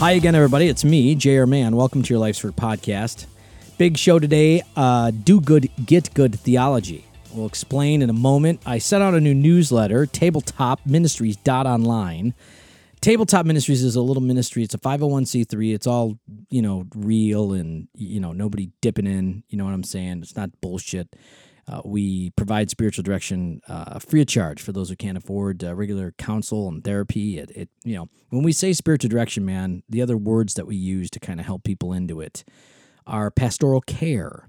Hi again, everybody. It's me, J.R. Mann. Welcome to your Life's Work podcast. Big show today. Uh, Do good, get good theology. We'll explain in a moment. I sent out a new newsletter, tabletop tabletopministries.online. Tabletop Ministries is a little ministry. It's a 501c3. It's all, you know, real and, you know, nobody dipping in. You know what I'm saying? It's not bullshit. Uh, we provide spiritual direction uh, free of charge for those who can't afford uh, regular counsel and therapy. It, it, you know, when we say spiritual direction, man, the other words that we use to kind of help people into it are pastoral care,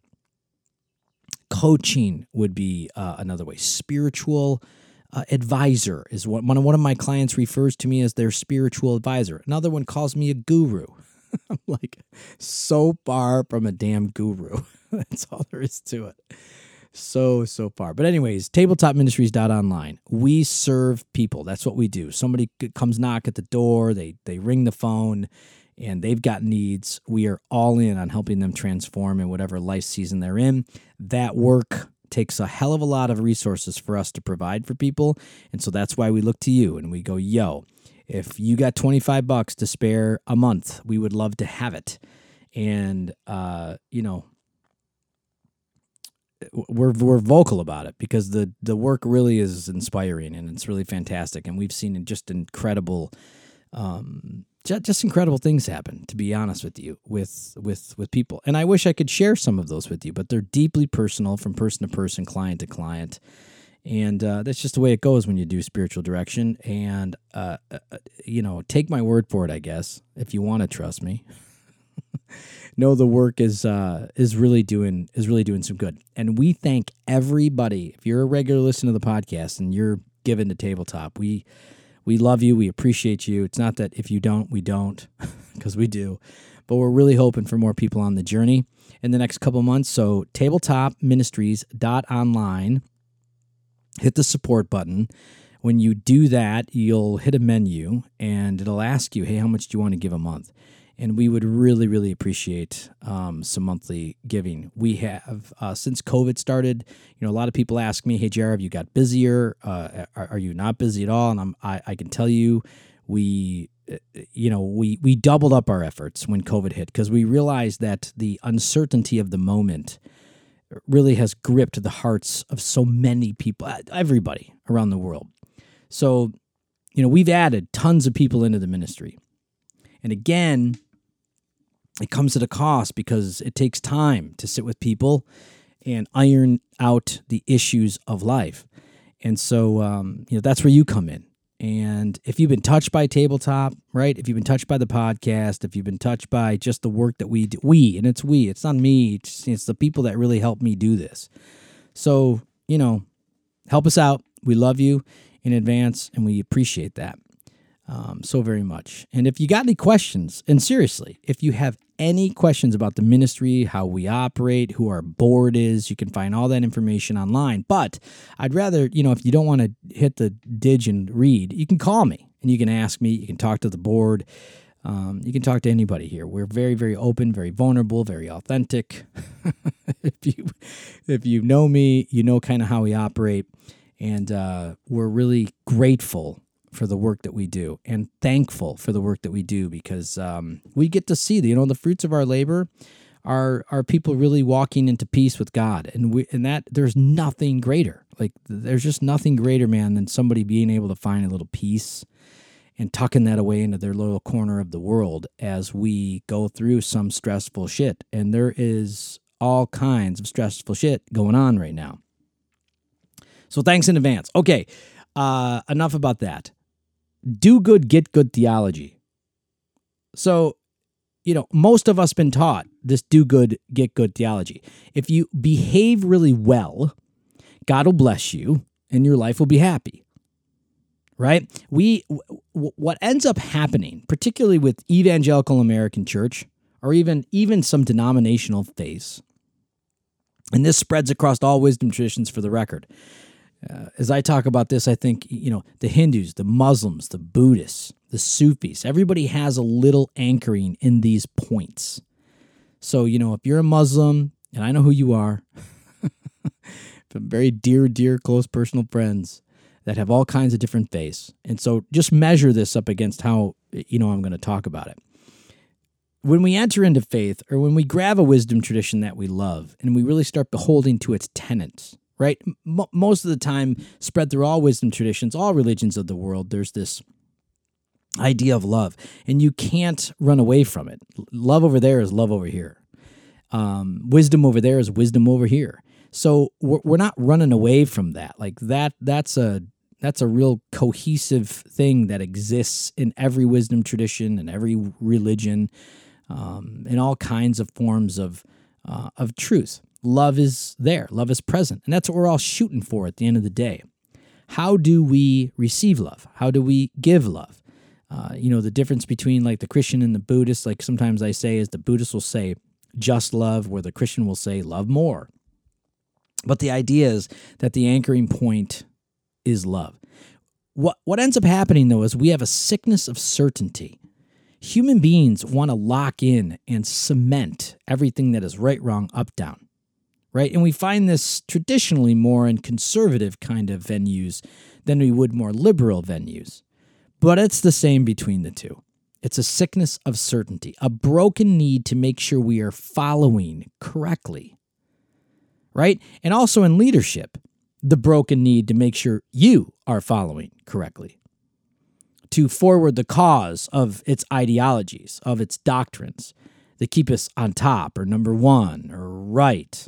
coaching would be uh, another way. Spiritual uh, advisor is what one one of my clients refers to me as their spiritual advisor. Another one calls me a guru. I'm like so far from a damn guru. That's all there is to it so so far. But anyways tabletop ministries dot online we serve people. That's what we do. Somebody comes knock at the door they they ring the phone and they've got needs. We are all in on helping them transform in whatever life season they're in. That work takes a hell of a lot of resources for us to provide for people and so that's why we look to you and we go yo if you got 25 bucks to spare a month we would love to have it. And uh you know we're we're vocal about it because the the work really is inspiring and it's really fantastic. And we've seen just incredible um just, incredible things happen to be honest with you with with with people. And i wish i could share some of those with you but they're deeply personal from person to person client to client. And uh, that's just the way it goes when you do spiritual direction. And uh, uh, you know take my word for it i guess if you want to trust me know the work is uh, is really doing is really doing some good. And we thank everybody. If you're a regular listener to the podcast and you're given to tabletop, we we love you. We appreciate you. It's not that if you don't, we don't, because we do. But we're really hoping for more people on the journey in the next couple months. So tabletopministries.online, hit the support button. When you do that, you'll hit a menu and it'll ask you, hey, how much do you want to give a month? And we would really, really appreciate um, some monthly giving. We have uh, since COVID started. You know, a lot of people ask me, "Hey, Jared, have you got busier? Uh, are, are, you not busy at all?" And I'm, I, I can tell you, we, uh, you know, we we doubled up our efforts when COVID hit because we realized that the uncertainty of the moment really has gripped the hearts of so many people, everybody around the world. So, you know, we've added tons of people into the ministry. And again, it comes at a cost because it takes time to sit with people and iron out the issues of life. And so, um, you know, that's where you come in. And if you've been touched by tabletop, right? If you've been touched by the podcast, if you've been touched by just the work that we do, we, and it's we, it's not me, it's, it's the people that really help me do this. So, you know, help us out. We love you in advance and we appreciate that um, so very much. And if you got any questions, and seriously, if you have any questions about the ministry, how we operate, who our board is, you can find all that information online. But I'd rather, you know, if you don't want to hit the dig and read, you can call me and you can ask me. You can talk to the board. Um, you can talk to anybody here. We're very, very open, very vulnerable, very authentic. if you if you know me, you know kind of how we operate, and uh, we're really grateful for the work that we do and thankful for the work that we do because um, we get to see the, you know the fruits of our labor are are people really walking into peace with God. And we and that there's nothing greater. Like there's just nothing greater man than somebody being able to find a little peace and tucking that away into their little corner of the world as we go through some stressful shit. And there is all kinds of stressful shit going on right now. So thanks in advance. Okay uh, enough about that do good, get good theology. So, you know, most of us been taught this do good, get good theology. If you behave really well, God will bless you and your life will be happy. Right? We w- what ends up happening, particularly with evangelical American church or even even some denominational faiths, and this spreads across all wisdom traditions for the record uh, as I talk about this, I think, you know, the Hindus, the Muslims, the Buddhists, the Sufis, everybody has a little anchoring in these points. So, you know, if you're a Muslim, and I know who you are, some very dear, dear, close personal friends that have all kinds of different faiths. And so just measure this up against how, you know, I'm going to talk about it. when we enter into faith or when we grab a wisdom tradition that we love and we really start beholding to its tenets, right? M- most of the time, spread through all wisdom traditions, all religions of the world, there's this idea of love, and you can't run away from it. Love over there is love over here. Um, wisdom over there is wisdom over here. So we're, we're not running away from that. Like that, that's a that's a real cohesive thing that exists in every wisdom tradition and every religion, um, in all kinds of forms of uh, of truth. Love is there. Love is present, and that's what we're all shooting for at the end of the day. How do we receive love? How do we give love? Uh, you know, the difference between like the Christian and the Buddhist, like sometimes I say, is the Buddhist will say just love, where the Christian will say love more. But the idea is that the anchoring point is love. What, what ends up happening though is we have a sickness of certainty. Human beings want to lock in and cement everything that is right, wrong, up, down, right? And we find this traditionally more in conservative kind of venues than we would more liberal venues. But it's the same between the two. It's a sickness of certainty, a broken need to make sure we are following correctly, right? And also in leadership, the broken need to make sure you are following correctly, to forward the cause of its ideologies, of its doctrines that keep us on top or number one or right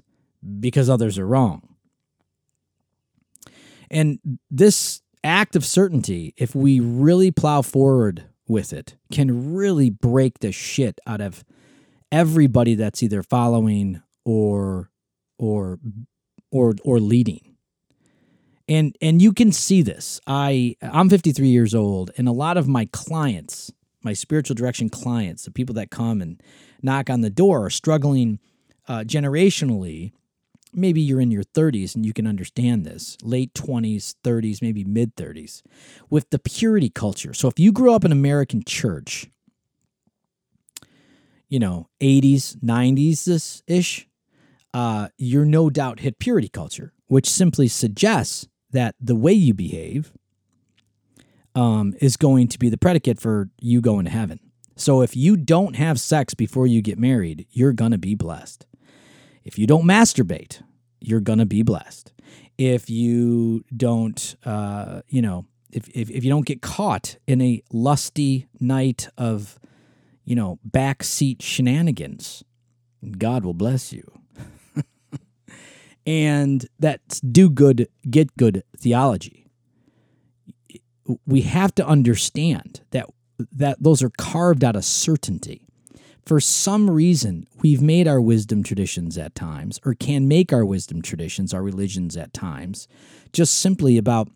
because others are wrong. And this act of certainty, if we really plow forward with it, can really break the shit out of everybody that's either following or or or or leading and and you can see this i i'm 53 years old and a lot of my clients my spiritual direction clients the people that come and knock on the door are struggling uh, generationally maybe you're in your 30s and you can understand this late 20s 30s maybe mid 30s with the purity culture so if you grew up in american church you know 80s 90s ish uh, you're no doubt hit purity culture which simply suggests that the way you behave um, is going to be the predicate for you going to heaven. So if you don't have sex before you get married, you're going to be blessed. If you don't masturbate, you're to be blessed. If you don't, uh, you know, if, if, if you don't get caught in a lusty night of, you know, backseat shenanigans, God will bless you and that's do good, get good theology. We have to understand that that those are carved out of certainty. For some reason, we've made our wisdom traditions at times, or can make our wisdom traditions, our religions at times, just simply about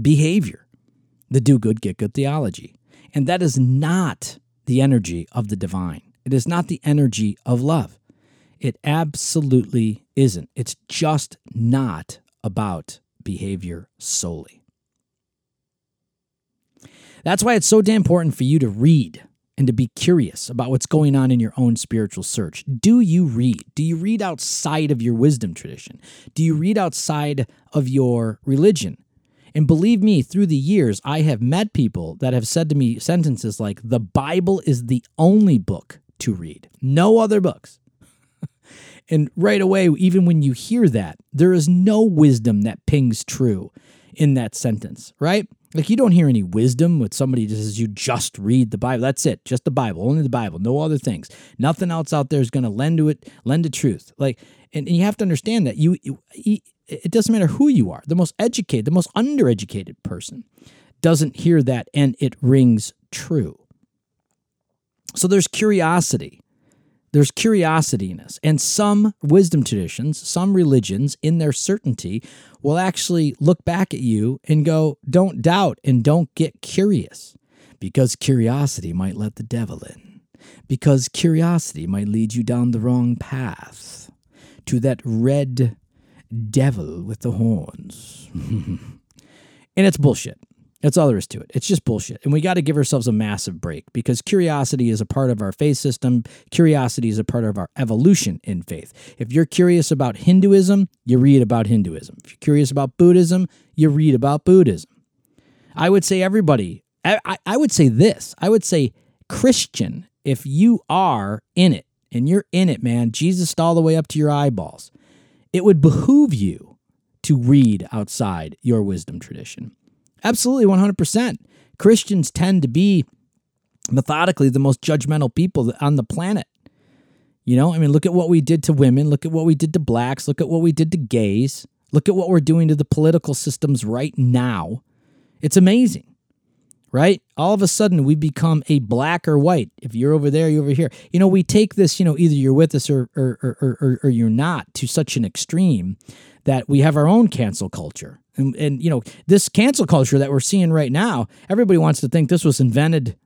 behavior, the do good, get good theology. And that is not the energy of the divine. It is not the energy of love. It absolutely isn't. It's just not about behavior solely. That's why it's so damn important for you to read and to be curious about what's going on in your own spiritual search. Do you read? Do you read outside of your wisdom tradition? Do you read outside of your religion? And believe me, through the years, I have met people that have said to me sentences like, The Bible is the only book to read, no other books. And right away, even when you hear that, there is no wisdom that pings true in that sentence, right? Like you don't hear any wisdom with somebody that says you just read the Bible. That's it, just the Bible, only the Bible, no other things. Nothing else out there is going to lend to it, lend to truth. Like, and, and you have to understand that you, you, it doesn't matter who you are. The most educated, the most undereducated person doesn't hear that, and it rings true. So there's curiosity there's curiosity in us. And some wisdom traditions, some religions, in their certainty, will actually look back at you and go, don't doubt and don't get curious. Because curiosity might let the devil in. Because curiosity might lead you down the wrong path to that red devil with the horns. and it's bullshit. That's all there is to it. It's just bullshit. And we got to give ourselves a massive break because curiosity is a part of our faith system. Curiosity is a part of our evolution in faith. If you're curious about Hinduism, you read about Hinduism. If you're curious about Buddhism, you read about Buddhism. I would say everybody, I, I would say this I would say Christian if you are in it and you're in it, man, Jesus all the way up to your eyeballs, it would behoove you to read outside your wisdom tradition. Absolutely 100%. Christians tend to be methodically the most judgmental people on the planet. You know, I mean, look at what we did to women, look at what we did to blacks, look at what we did to gays, look at what we're doing to the political systems right now. It's amazing, right? All of a sudden, we become a black or white. If you're over there, you're over here. You know, we take this, you know, either you're with us or, or, or, or, or you're not to such an extreme that we have our own cancel culture. And, and, you know, this cancel culture that we're seeing right now, everybody wants to think this was invented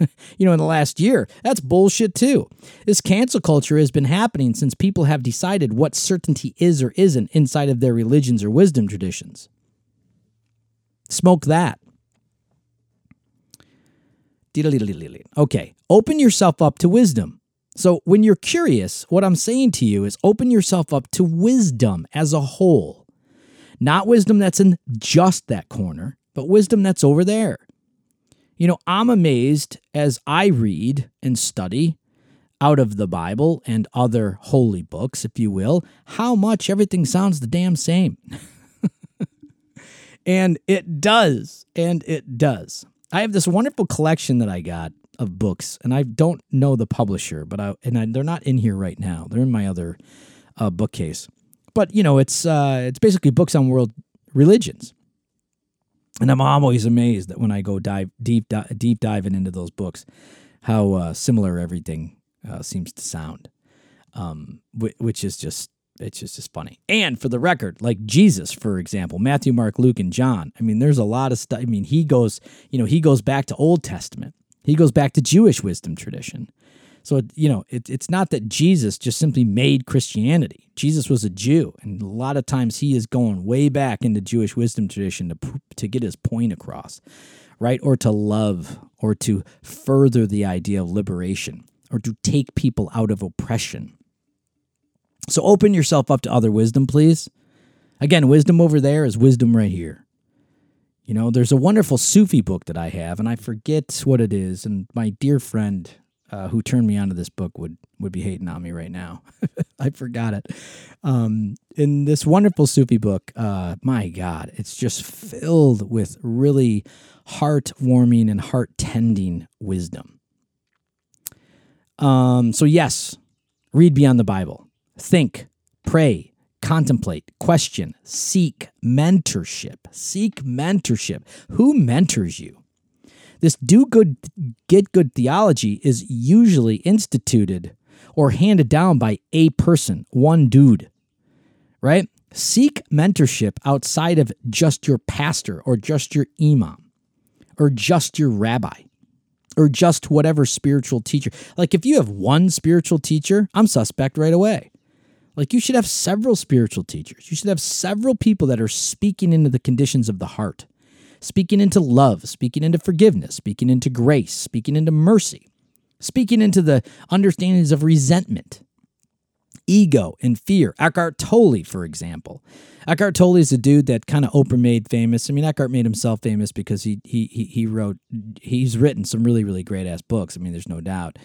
you know, in the last year. That's bullshit too. This cancel culture has been happening since people have decided what certainty is or isn't inside of their religions or wisdom traditions. Smoke that. Okay, open yourself up to wisdom. So, when you're curious, what I'm saying to you is open yourself up to wisdom as a whole. Not wisdom that's in just that corner, but wisdom that's over there. You know, I'm amazed as I read and study out of the Bible and other holy books, if you will, how much everything sounds the damn same. and it does. And it does. I have this wonderful collection that I got of books, and I don't know the publisher, but I and I, they're not in here right now. They're in my other uh, bookcase. But you know, it's uh, it's basically books on world religions. And I'm always amazed that when I go dive deep deep diving into those books, how uh, similar everything uh, seems to sound, um, which is just it's just just funny. And for the record, like Jesus, for example, Matthew, Mark, Luke, and John. I mean, there's a lot of stuff. I mean, he goes, you know, he goes back to Old Testament. He goes back to Jewish wisdom tradition. So, you know, it, it's not that Jesus just simply made Christianity. Jesus was a Jew, and a lot of times he is going way back into Jewish wisdom tradition to, to get his point across, right? Or to love, or to further the idea of liberation, or to take people out of oppression. So open yourself up to other wisdom, please. Again, wisdom over there is wisdom right here. You know, there's a wonderful Sufi book that I have, and I forget what it is. And my dear friend uh, who turned me onto this book would would be hating on me right now. I forgot it. Um, in this wonderful Sufi book, uh, my God, it's just filled with really heartwarming and heart tending wisdom. Um, so yes, read beyond the Bible. Think, pray, contemplate, question, seek mentorship. Seek mentorship. Who mentors you? This do good, get good theology is usually instituted or handed down by a person, one dude, right? Seek mentorship outside of just your pastor or just your imam or just your rabbi or just whatever spiritual teacher. Like if you have one spiritual teacher, I'm suspect right away. Like you should have several spiritual teachers. You should have several people that are speaking into the conditions of the heart speaking into love, speaking into forgiveness, speaking into grace, speaking into mercy, speaking into the understandings of resentment, ego, and fear. Eckhart Tolle, for example. Eckhart Tolle is a dude that kind of Oprah made famous. I mean, Eckhart made himself famous because he he he wrote he's written some really really great ass books. I mean, there's no doubt.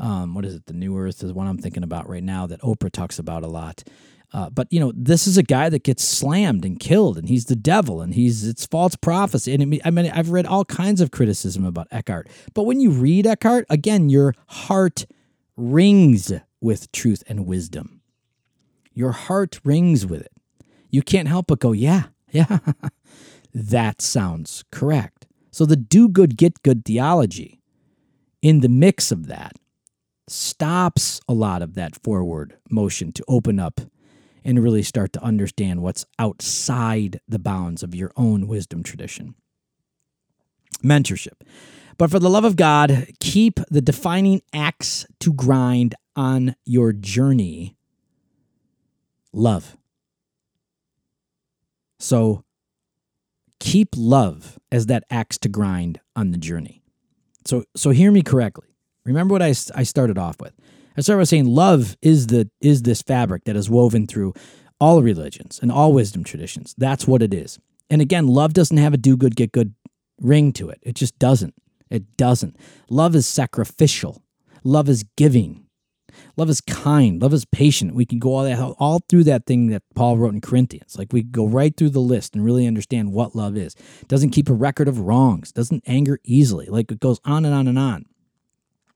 Um, what is it? The New Earth is one I'm thinking about right now that Oprah talks about a lot. Uh, but you know, this is a guy that gets slammed and killed, and he's the devil, and he's it's false prophecy. And it, I mean, I've read all kinds of criticism about Eckhart, but when you read Eckhart, again, your heart rings with truth and wisdom. Your heart rings with it. You can't help but go, yeah, yeah, that sounds correct. So the do good, get good theology in the mix of that stops a lot of that forward motion to open up and really start to understand what's outside the bounds of your own wisdom tradition. Mentorship. But for the love of God, keep the defining axe to grind on your journey love. So keep love as that axe to grind on the journey. So so hear me correctly. Remember what I, I started off with. I started by saying love is the is this fabric that is woven through all religions and all wisdom traditions. That's what it is. And again, love doesn't have a do good get good ring to it. It just doesn't. It doesn't. Love is sacrificial. Love is giving. Love is kind. Love is patient. We can go all that all through that thing that Paul wrote in Corinthians. Like we go right through the list and really understand what love is. Doesn't keep a record of wrongs. Doesn't anger easily. Like it goes on and on and on.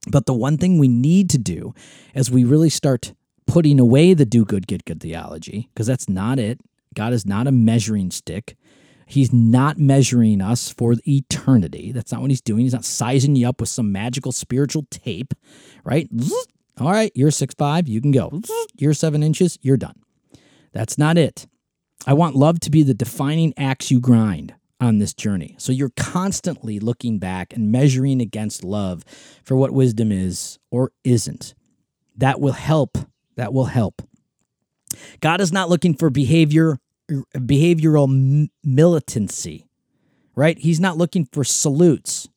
But the one thing we need to do as we really start putting away the do good, get good theology, because that's not it. God is not a measuring stick. He's not measuring us for eternity. That's not what he's doing. He's not sizing you up with some magical spiritual tape, right? All right, you're six five, you can go. You're seven inches, you're done. That's not it. I want love to be the defining axe you grind on this journey. So you're constantly looking back and measuring against love for what wisdom is or isn't. That will help. That will help. God is not looking for behavior behavioral militancy. Right? He's not looking for salutes.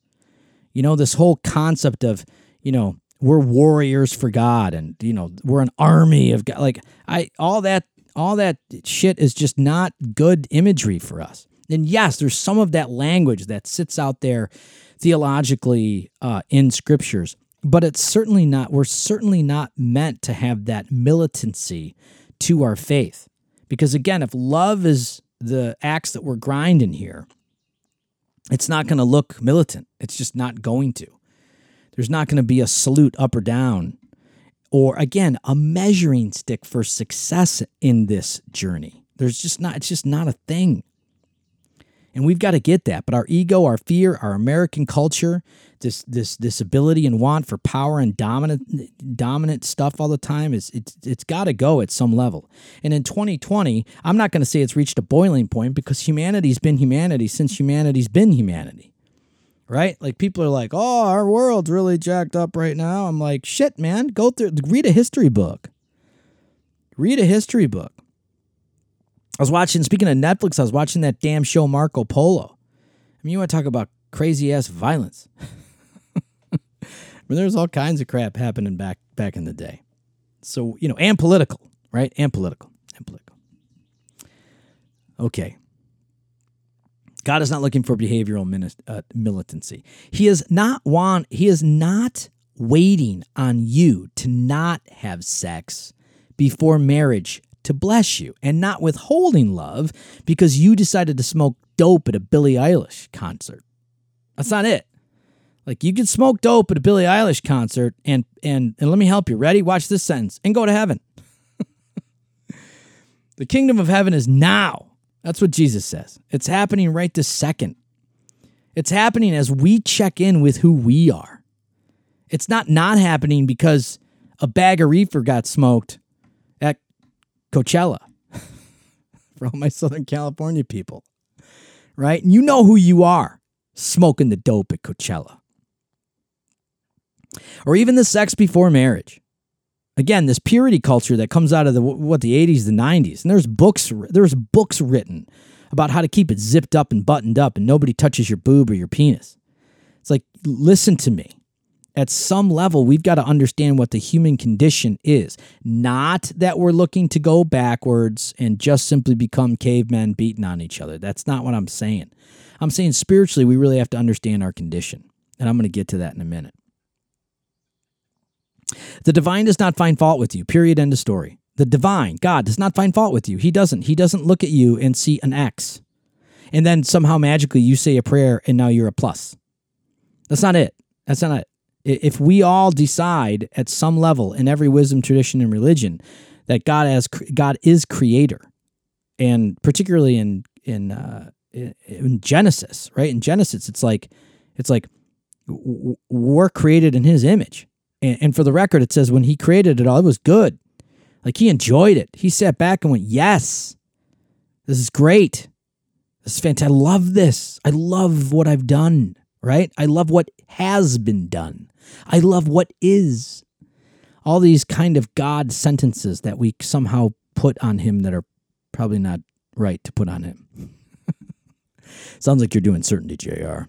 You know, this whole concept of, you know, we're warriors for God and you know, we're an army of God. Like I all that all that shit is just not good imagery for us. And yes, there's some of that language that sits out there theologically uh, in scriptures, but it's certainly not, we're certainly not meant to have that militancy to our faith. Because again, if love is the axe that we're grinding here, it's not going to look militant. It's just not going to. There's not going to be a salute up or down, or again, a measuring stick for success in this journey. There's just not, it's just not a thing. And we've got to get that. But our ego, our fear, our American culture, this this this ability and want for power and dominant dominant stuff all the time is it's it's got to go at some level. And in 2020, I'm not going to say it's reached a boiling point because humanity's been humanity since humanity's been humanity. Right? Like people are like, "Oh, our world's really jacked up right now." I'm like, "Shit, man, go through read a history book." Read a history book. I was watching, speaking of Netflix, I was watching that damn show Marco Polo. I mean, you want to talk about crazy ass violence. I mean, there's all kinds of crap happening back back in the day. So, you know, and political, right? And political. And political. Okay. God is not looking for behavioral uh, militancy. He is not want he is not waiting on you to not have sex before marriage to bless you and not withholding love because you decided to smoke dope at a Billie Eilish concert. That's not it. Like you can smoke dope at a Billie Eilish concert and and and let me help you. Ready? Watch this sentence and go to heaven. the kingdom of heaven is now. That's what Jesus says. It's happening right this second. It's happening as we check in with who we are. It's not not happening because a bag of reefer got smoked Coachella for all my Southern California people, right? And you know who you are smoking the dope at Coachella. Or even the sex before marriage. Again, this purity culture that comes out of the what the 80s, the 90s. And there's books there's books written about how to keep it zipped up and buttoned up and nobody touches your boob or your penis. It's like listen to me at some level, we've got to understand what the human condition is. Not that we're looking to go backwards and just simply become cavemen beating on each other. That's not what I'm saying. I'm saying spiritually, we really have to understand our condition. And I'm going to get to that in a minute. The divine does not find fault with you, period, end of story. The divine, God, does not find fault with you. He doesn't. He doesn't look at you and see an X. And then somehow magically you say a prayer and now you're a plus. That's not it. That's not it if we all decide at some level in every wisdom tradition and religion that God as God is creator, and particularly in in uh, in Genesis, right? In Genesis, it's like it's like we're created in His image, and, and for the record, it says when He created it all, it was good. Like He enjoyed it. He sat back and went, "Yes, this is great. This is fantastic. I love this. I love what I've done." Right? I love what has been done. I love what is. All these kind of God sentences that we somehow put on him that are probably not right to put on him. Sounds like you're doing certainty, JR.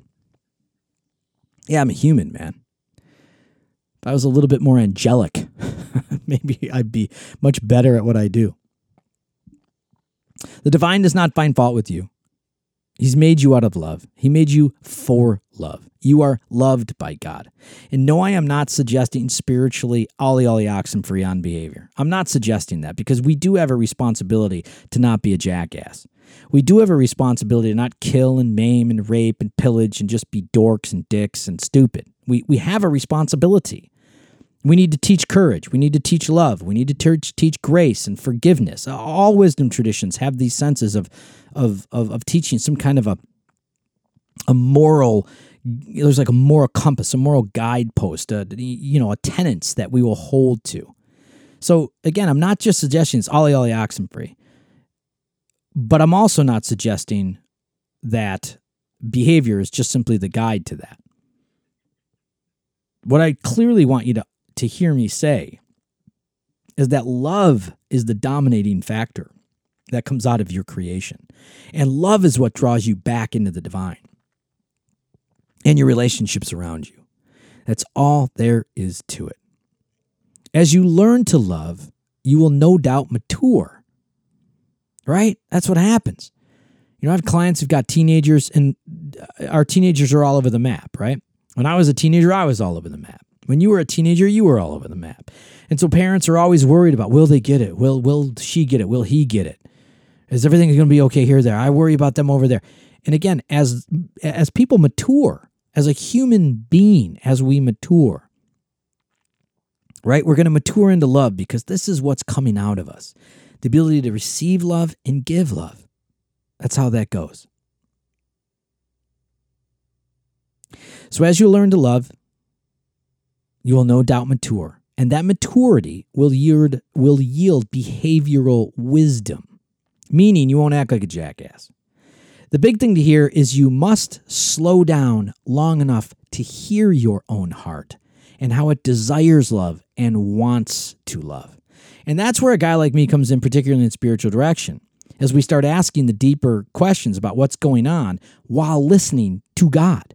Yeah, I'm a human, man. If I was a little bit more angelic, maybe I'd be much better at what I do. The divine does not find fault with you. He's made you out of love. He made you for love. You are loved by God. And no, I am not suggesting spiritually ollie ollie oxen free on behavior. I'm not suggesting that because we do have a responsibility to not be a jackass. We do have a responsibility to not kill and maim and rape and pillage and just be dorks and dicks and stupid. We, we have a responsibility. We need to teach courage. We need to teach love. We need to teach, teach grace and forgiveness. All wisdom traditions have these senses of, of, of, of teaching some kind of a, a moral, there's like a moral compass, a moral guidepost, a, you know, a tenets that we will hold to. So again, I'm not just suggesting it's ollie ollie oxen free, but I'm also not suggesting that behavior is just simply the guide to that. What I clearly want you to to hear me say is that love is the dominating factor that comes out of your creation. And love is what draws you back into the divine and your relationships around you. That's all there is to it. As you learn to love, you will no doubt mature. Right? That's what happens. You know, I have clients who've got teenagers, and uh, our teenagers are all over the map, right? When I was a teenager, I was all over the map. When you were a teenager, you were all over the map. And so parents are always worried about will they get it? Will will she get it? Will he get it? Is everything going to be okay here there? I worry about them over there. And again, as as people mature, as a human being, as we mature, right? We're going to mature into love because this is what's coming out of us. The ability to receive love and give love. That's how that goes. So as you learn to love, you will no doubt mature. And that maturity will yield, will yield behavioral wisdom, meaning you won't act like a jackass. The big thing to hear is you must slow down long enough to hear your own heart and how it desires love and wants to love. And that's where a guy like me comes in, particularly in spiritual direction, as we start asking the deeper questions about what's going on while listening to God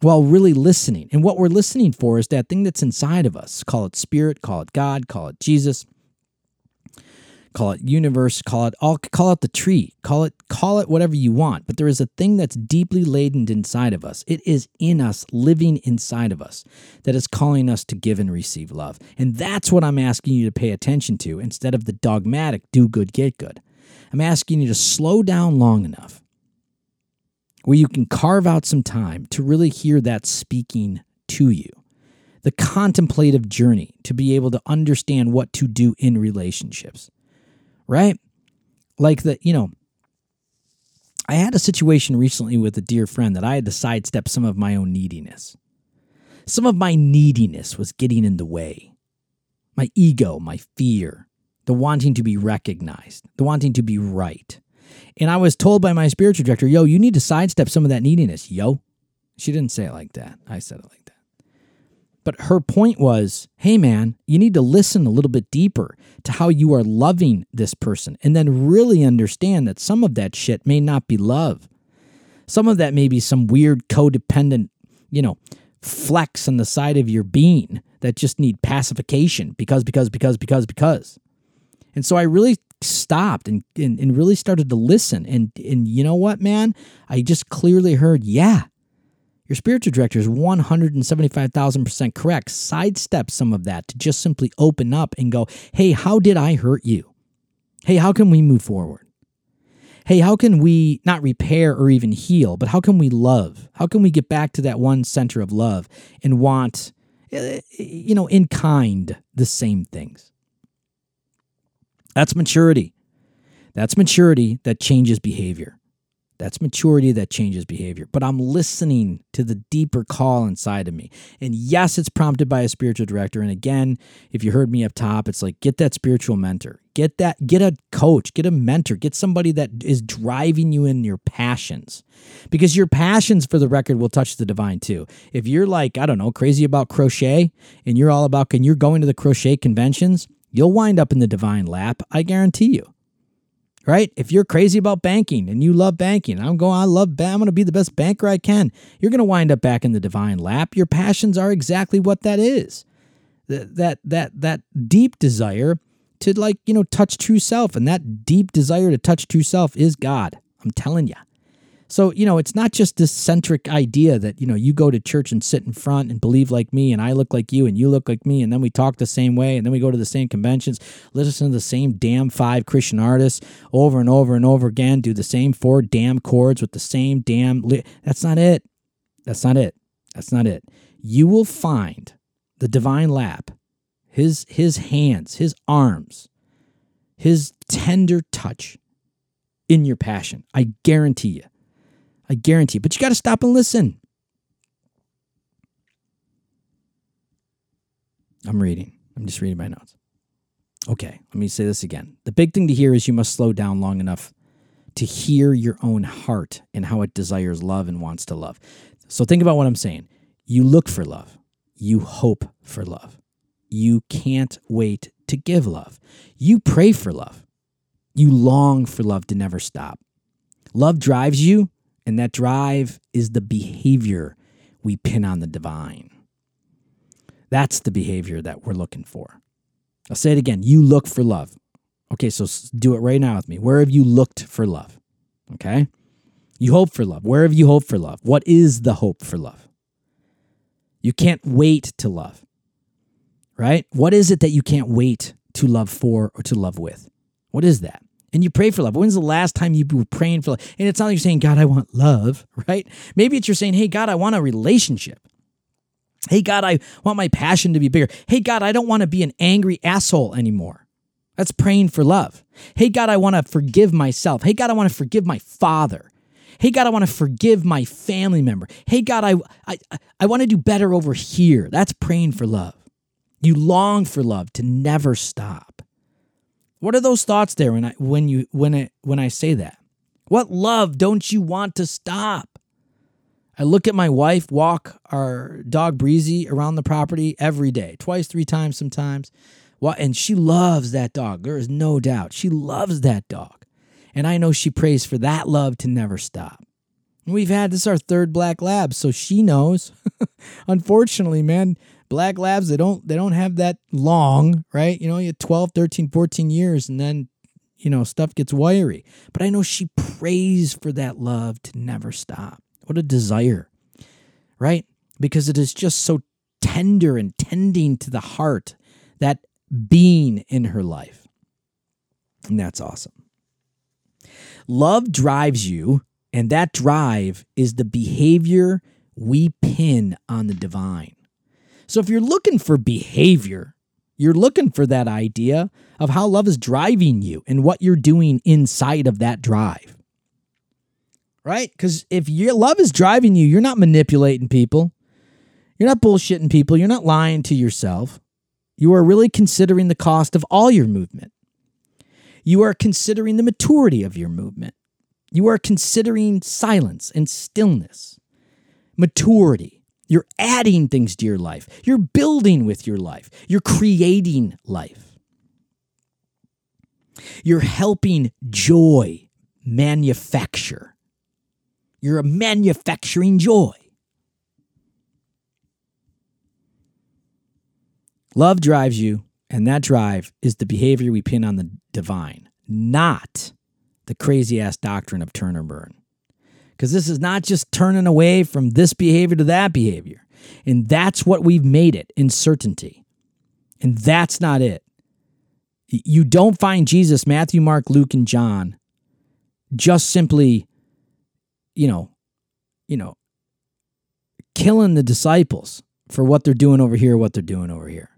while really listening. And what we're listening for is that thing that's inside of us. Call it spirit, call it God, call it Jesus, call it universe, call it all call it the tree. Call it call it whatever you want, but there is a thing that's deeply laden inside of us. It is in us, living inside of us that is calling us to give and receive love. And that's what I'm asking you to pay attention to instead of the dogmatic do good get good. I'm asking you to slow down long enough where you can carve out some time to really hear that speaking to you. The contemplative journey to be able to understand what to do in relationships, right? Like the, you know, I had a situation recently with a dear friend that I had to sidestep some of my own neediness. Some of my neediness was getting in the way. My ego, my fear, the wanting to be recognized, the wanting to be right. And I was told by my spiritual director, yo, you need to sidestep some of that neediness, yo. She didn't say it like that. I said it like that. But her point was, hey, man, you need to listen a little bit deeper to how you are loving this person and then really understand that some of that shit may not be love. Some of that may be some weird codependent, you know, flex on the side of your being that just need pacification because, because, because, because, because. And so I really stopped and, and, and really started to listen. And, and you know what, man? I just clearly heard, yeah, your spiritual director is 175,000% correct. Sidestep some of that to just simply open up and go, hey, how did I hurt you? Hey, how can we move forward? Hey, how can we not repair or even heal, but how can we love? How can we get back to that one center of love and want, eh, you know, in kind, the same things? That's maturity. That's maturity that changes behavior. That's maturity that changes behavior. But I'm listening to the deeper call inside of me. And yes, it's prompted by a spiritual director. And again, if you heard me up top, it's like get that spiritual mentor. Get that get a coach, get a mentor, get somebody that is driving you in your passions. Because your passions for the record will touch the divine too. If you're like, I don't know, crazy about crochet and you're all about and you're going to the crochet conventions, you'll wind up in the divine lap, I guarantee you. Right? If you're crazy about banking and you love banking, I'm going, I love, I'm going to be the best banker I can. You're going to wind up back in the divine lap. Your passions are exactly what that is. That, that, that, that deep desire to like, you know, touch true self. And that deep desire to touch true self is God. I'm telling you. So, you know, it's not just this centric idea that, you know, you go to church and sit in front and believe like me and I look like you and you look like me and then we talk the same way and then we go to the same conventions, listen to the same damn five Christian artists over and over and over again, do the same four damn chords with the same damn li- That's not it. That's not it. That's not it. You will find the divine lap, his his hands, his arms, his tender touch in your passion. I guarantee you. I guarantee. But you got to stop and listen. I'm reading. I'm just reading my notes. Okay, let me say this again. The big thing to hear is you must slow down long enough to hear your own heart and how it desires love and wants to love. So think about what I'm saying. You look for love, you hope for love. You can't wait to give love. You pray for love. You long for love to never stop. Love drives you and that drive is the behavior we pin on the divine. That's the behavior that we're looking for. I'll say it again. You look for love. Okay, so do it right now with me. Where have you looked for love? Okay? You hope for love. Where have you hoped for love? What is the hope for love? You can't wait to love, right? What is it that you can't wait to love for or to love with? What is that? And you pray for love. When's the last time you were praying for love? And it's not like you're saying, God, I want love, right? Maybe it's you're saying, hey, God, I want a relationship. Hey, God, I want my passion to be bigger. Hey, God, I don't want to be an angry asshole anymore. That's praying for love. Hey, God, I want to forgive myself. Hey, God, I want to forgive my father. Hey, God, I want to forgive my family member. Hey, God, I, I, I want to do better over here. That's praying for love. You long for love to never stop. What are those thoughts there when I when you when it when I say that? What love don't you want to stop? I look at my wife walk our dog Breezy around the property every day, twice, three times sometimes. And she loves that dog. There is no doubt. She loves that dog. And I know she prays for that love to never stop. And we've had this our third black lab, so she knows. Unfortunately, man, black labs they don't they don't have that long right? You know you have 12 13 14 years and then you know stuff gets wiry. But i know she prays for that love to never stop. What a desire right? Because it is just so tender and tending to the heart that being in her life. And that's awesome. Love drives you and that drive is the behavior we pin on the divine so if you're looking for behavior, you're looking for that idea of how love is driving you and what you're doing inside of that drive. Right? Because if your love is driving you, you're not manipulating people. You're not bullshitting people. You're not lying to yourself. You are really considering the cost of all your movement. You are considering the maturity of your movement. You are considering silence and stillness, maturity. You're adding things to your life. You're building with your life. You're creating life. You're helping joy manufacture. You're a manufacturing joy. Love drives you, and that drive is the behavior we pin on the divine, not the crazy ass doctrine of turn or burn because this is not just turning away from this behavior to that behavior. And that's what we've made it in certainty. And that's not it. You don't find Jesus, Matthew, Mark, Luke, and John just simply, you know, you know, killing the disciples for what they're doing over here, what they're doing over here.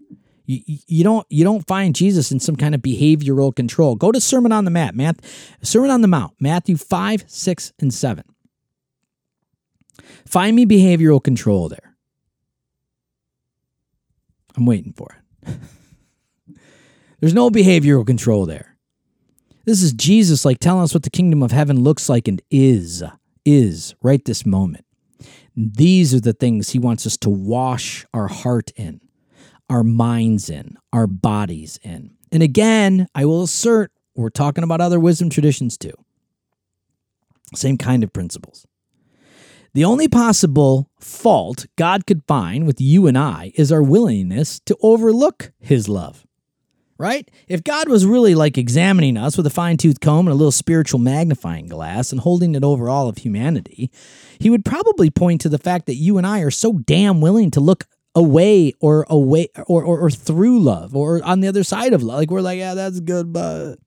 You, you don't you don't find Jesus in some kind of behavioral control. Go to Sermon on the Mount, Matt, Sermon on the Mount, Matthew five, six, and seven. Find me behavioral control there. I'm waiting for it. There's no behavioral control there. This is Jesus like telling us what the kingdom of heaven looks like and is, is right this moment. These are the things he wants us to wash our heart in, our minds in, our bodies in. And again, I will assert we're talking about other wisdom traditions too. Same kind of principles. The only possible fault God could find with you and I is our willingness to overlook His love. right? If God was really like examining us with a fine tooth comb and a little spiritual magnifying glass and holding it over all of humanity, he would probably point to the fact that you and I are so damn willing to look away or away or, or, or through love or on the other side of love. Like we're like, yeah, that's good, but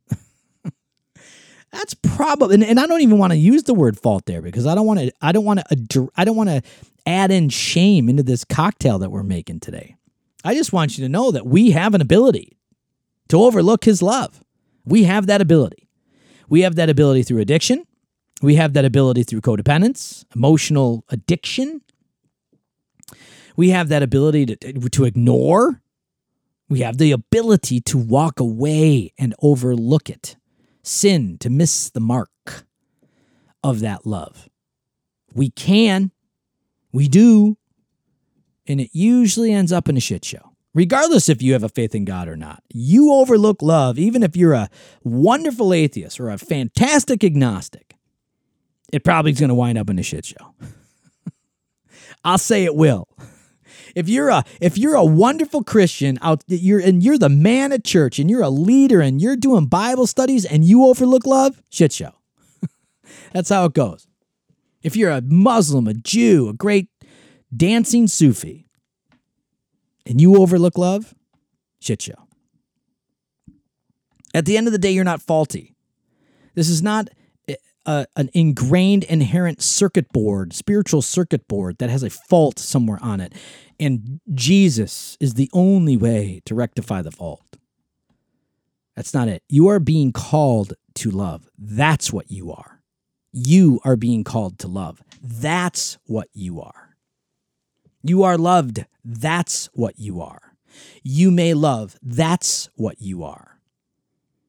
that's probably and, and I don't even want to use the word fault there because I don't want to I don't want to I don't want to add in shame into this cocktail that we're making today. I just want you to know that we have an ability to overlook his love. We have that ability. We have that ability through addiction. We have that ability through codependence, emotional addiction. We have that ability to, to ignore. We have the ability to walk away and overlook it. Sin, to miss the mark of that love. We can, we do, and it usually ends up in a shit show regardless if you have a faith in God or not. You overlook love, even if you're a wonderful atheist or a fantastic agnostic. It probably is going to wind up in a shit show. I'll say it will. If you're a if you're a wonderful Christian out you're and you're the man at church and you're a leader and you're doing Bible studies and you overlook love, shit show. That's how it goes. If you're a Muslim, a Jew, a great dancing Sufi, and you overlook love, shit show. At the end of the day, you're not faulty. This is not a, an ingrained, inherent circuit board, spiritual circuit board that has a fault somewhere on it. And Jesus is the only way to rectify the fault. That's not it. You are being called to love. That's what you are. You are being called to love. That's what you are. You are loved. That's what you are. You may love. That's what you are.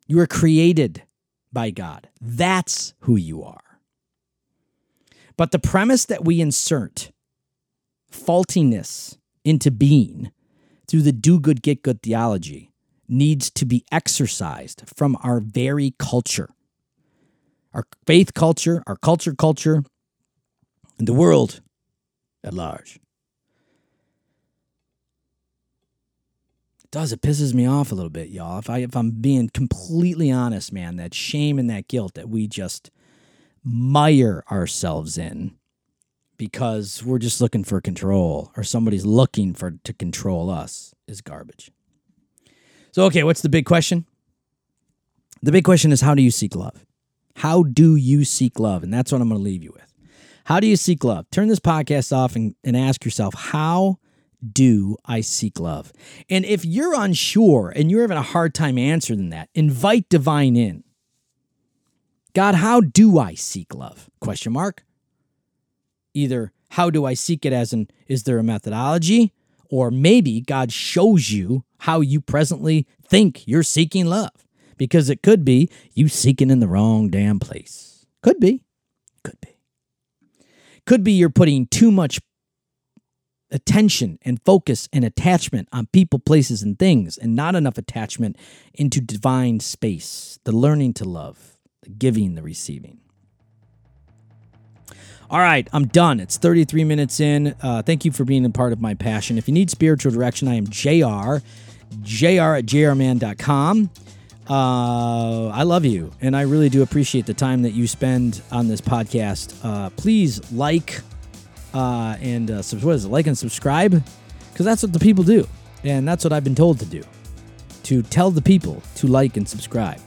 You are created by God. That's who you are. But the premise that we insert faultiness into being through the do good, get good theology needs to be exorcised from our very culture. Our faith culture, our culture culture, and the world at large. does. It pisses me off a little bit, y'all. If I if I'm being completely honest, man, that shame and that guilt that we just mire ourselves in because we're just looking for control or somebody's looking for to control us is garbage. So okay, what's the big question? The big question is how do you seek love? How do you seek love? And that's what I'm going to leave you with. How do you seek love? Turn this podcast off and, and ask yourself, how do I seek love? And if you're unsure and you're having a hard time answering that, invite divine in. God, how do I seek love? Question mark. Either how do I seek it as in is there a methodology? Or maybe God shows you how you presently think you're seeking love. Because it could be you seeking in the wrong damn place. Could be. Could be. Could be you're putting too much attention and focus and attachment on people, places, and things, and not enough attachment into divine space, the learning to love, the giving, the receiving. All right, I'm done. It's 33 minutes in. Uh, thank you for being a part of my passion. If you need spiritual direction, I am JR, JR at jrman.com. Uh, I love you, and I really do appreciate the time that you spend on this podcast. Uh, please like, uh, and uh, what is it, like and subscribe, because that's what the people do, and that's what I've been told to do, to tell the people to like and subscribe.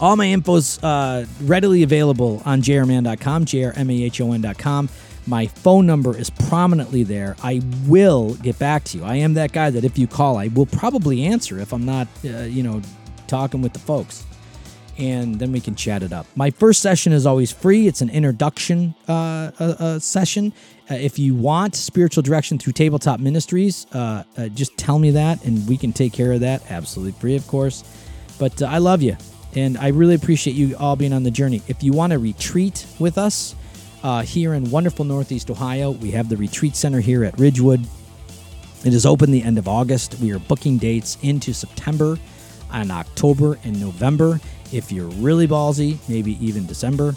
All my info's uh, readily available on jrman.com, jrmahon.com. My phone number is prominently there. I will get back to you. I am that guy that if you call, I will probably answer if I'm not, uh, you know, talking with the folks and then we can chat it up. My first session is always free. It's an introduction uh, uh, uh, session. Uh, if you want spiritual direction through Tabletop Ministries, uh, uh, just tell me that, and we can take care of that. Absolutely free, of course. But I love you, and I really appreciate you all being on the journey. If you want to retreat with us here in wonderful Northeast Ohio, we have the retreat center here at Ridgewood. It is open the end of August. We are booking dates into September and October and November. If you're really ballsy, maybe even December,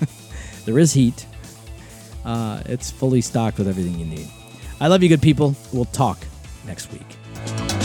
there is heat. Uh, it's fully stocked with everything you need. I love you, good people. We'll talk next week.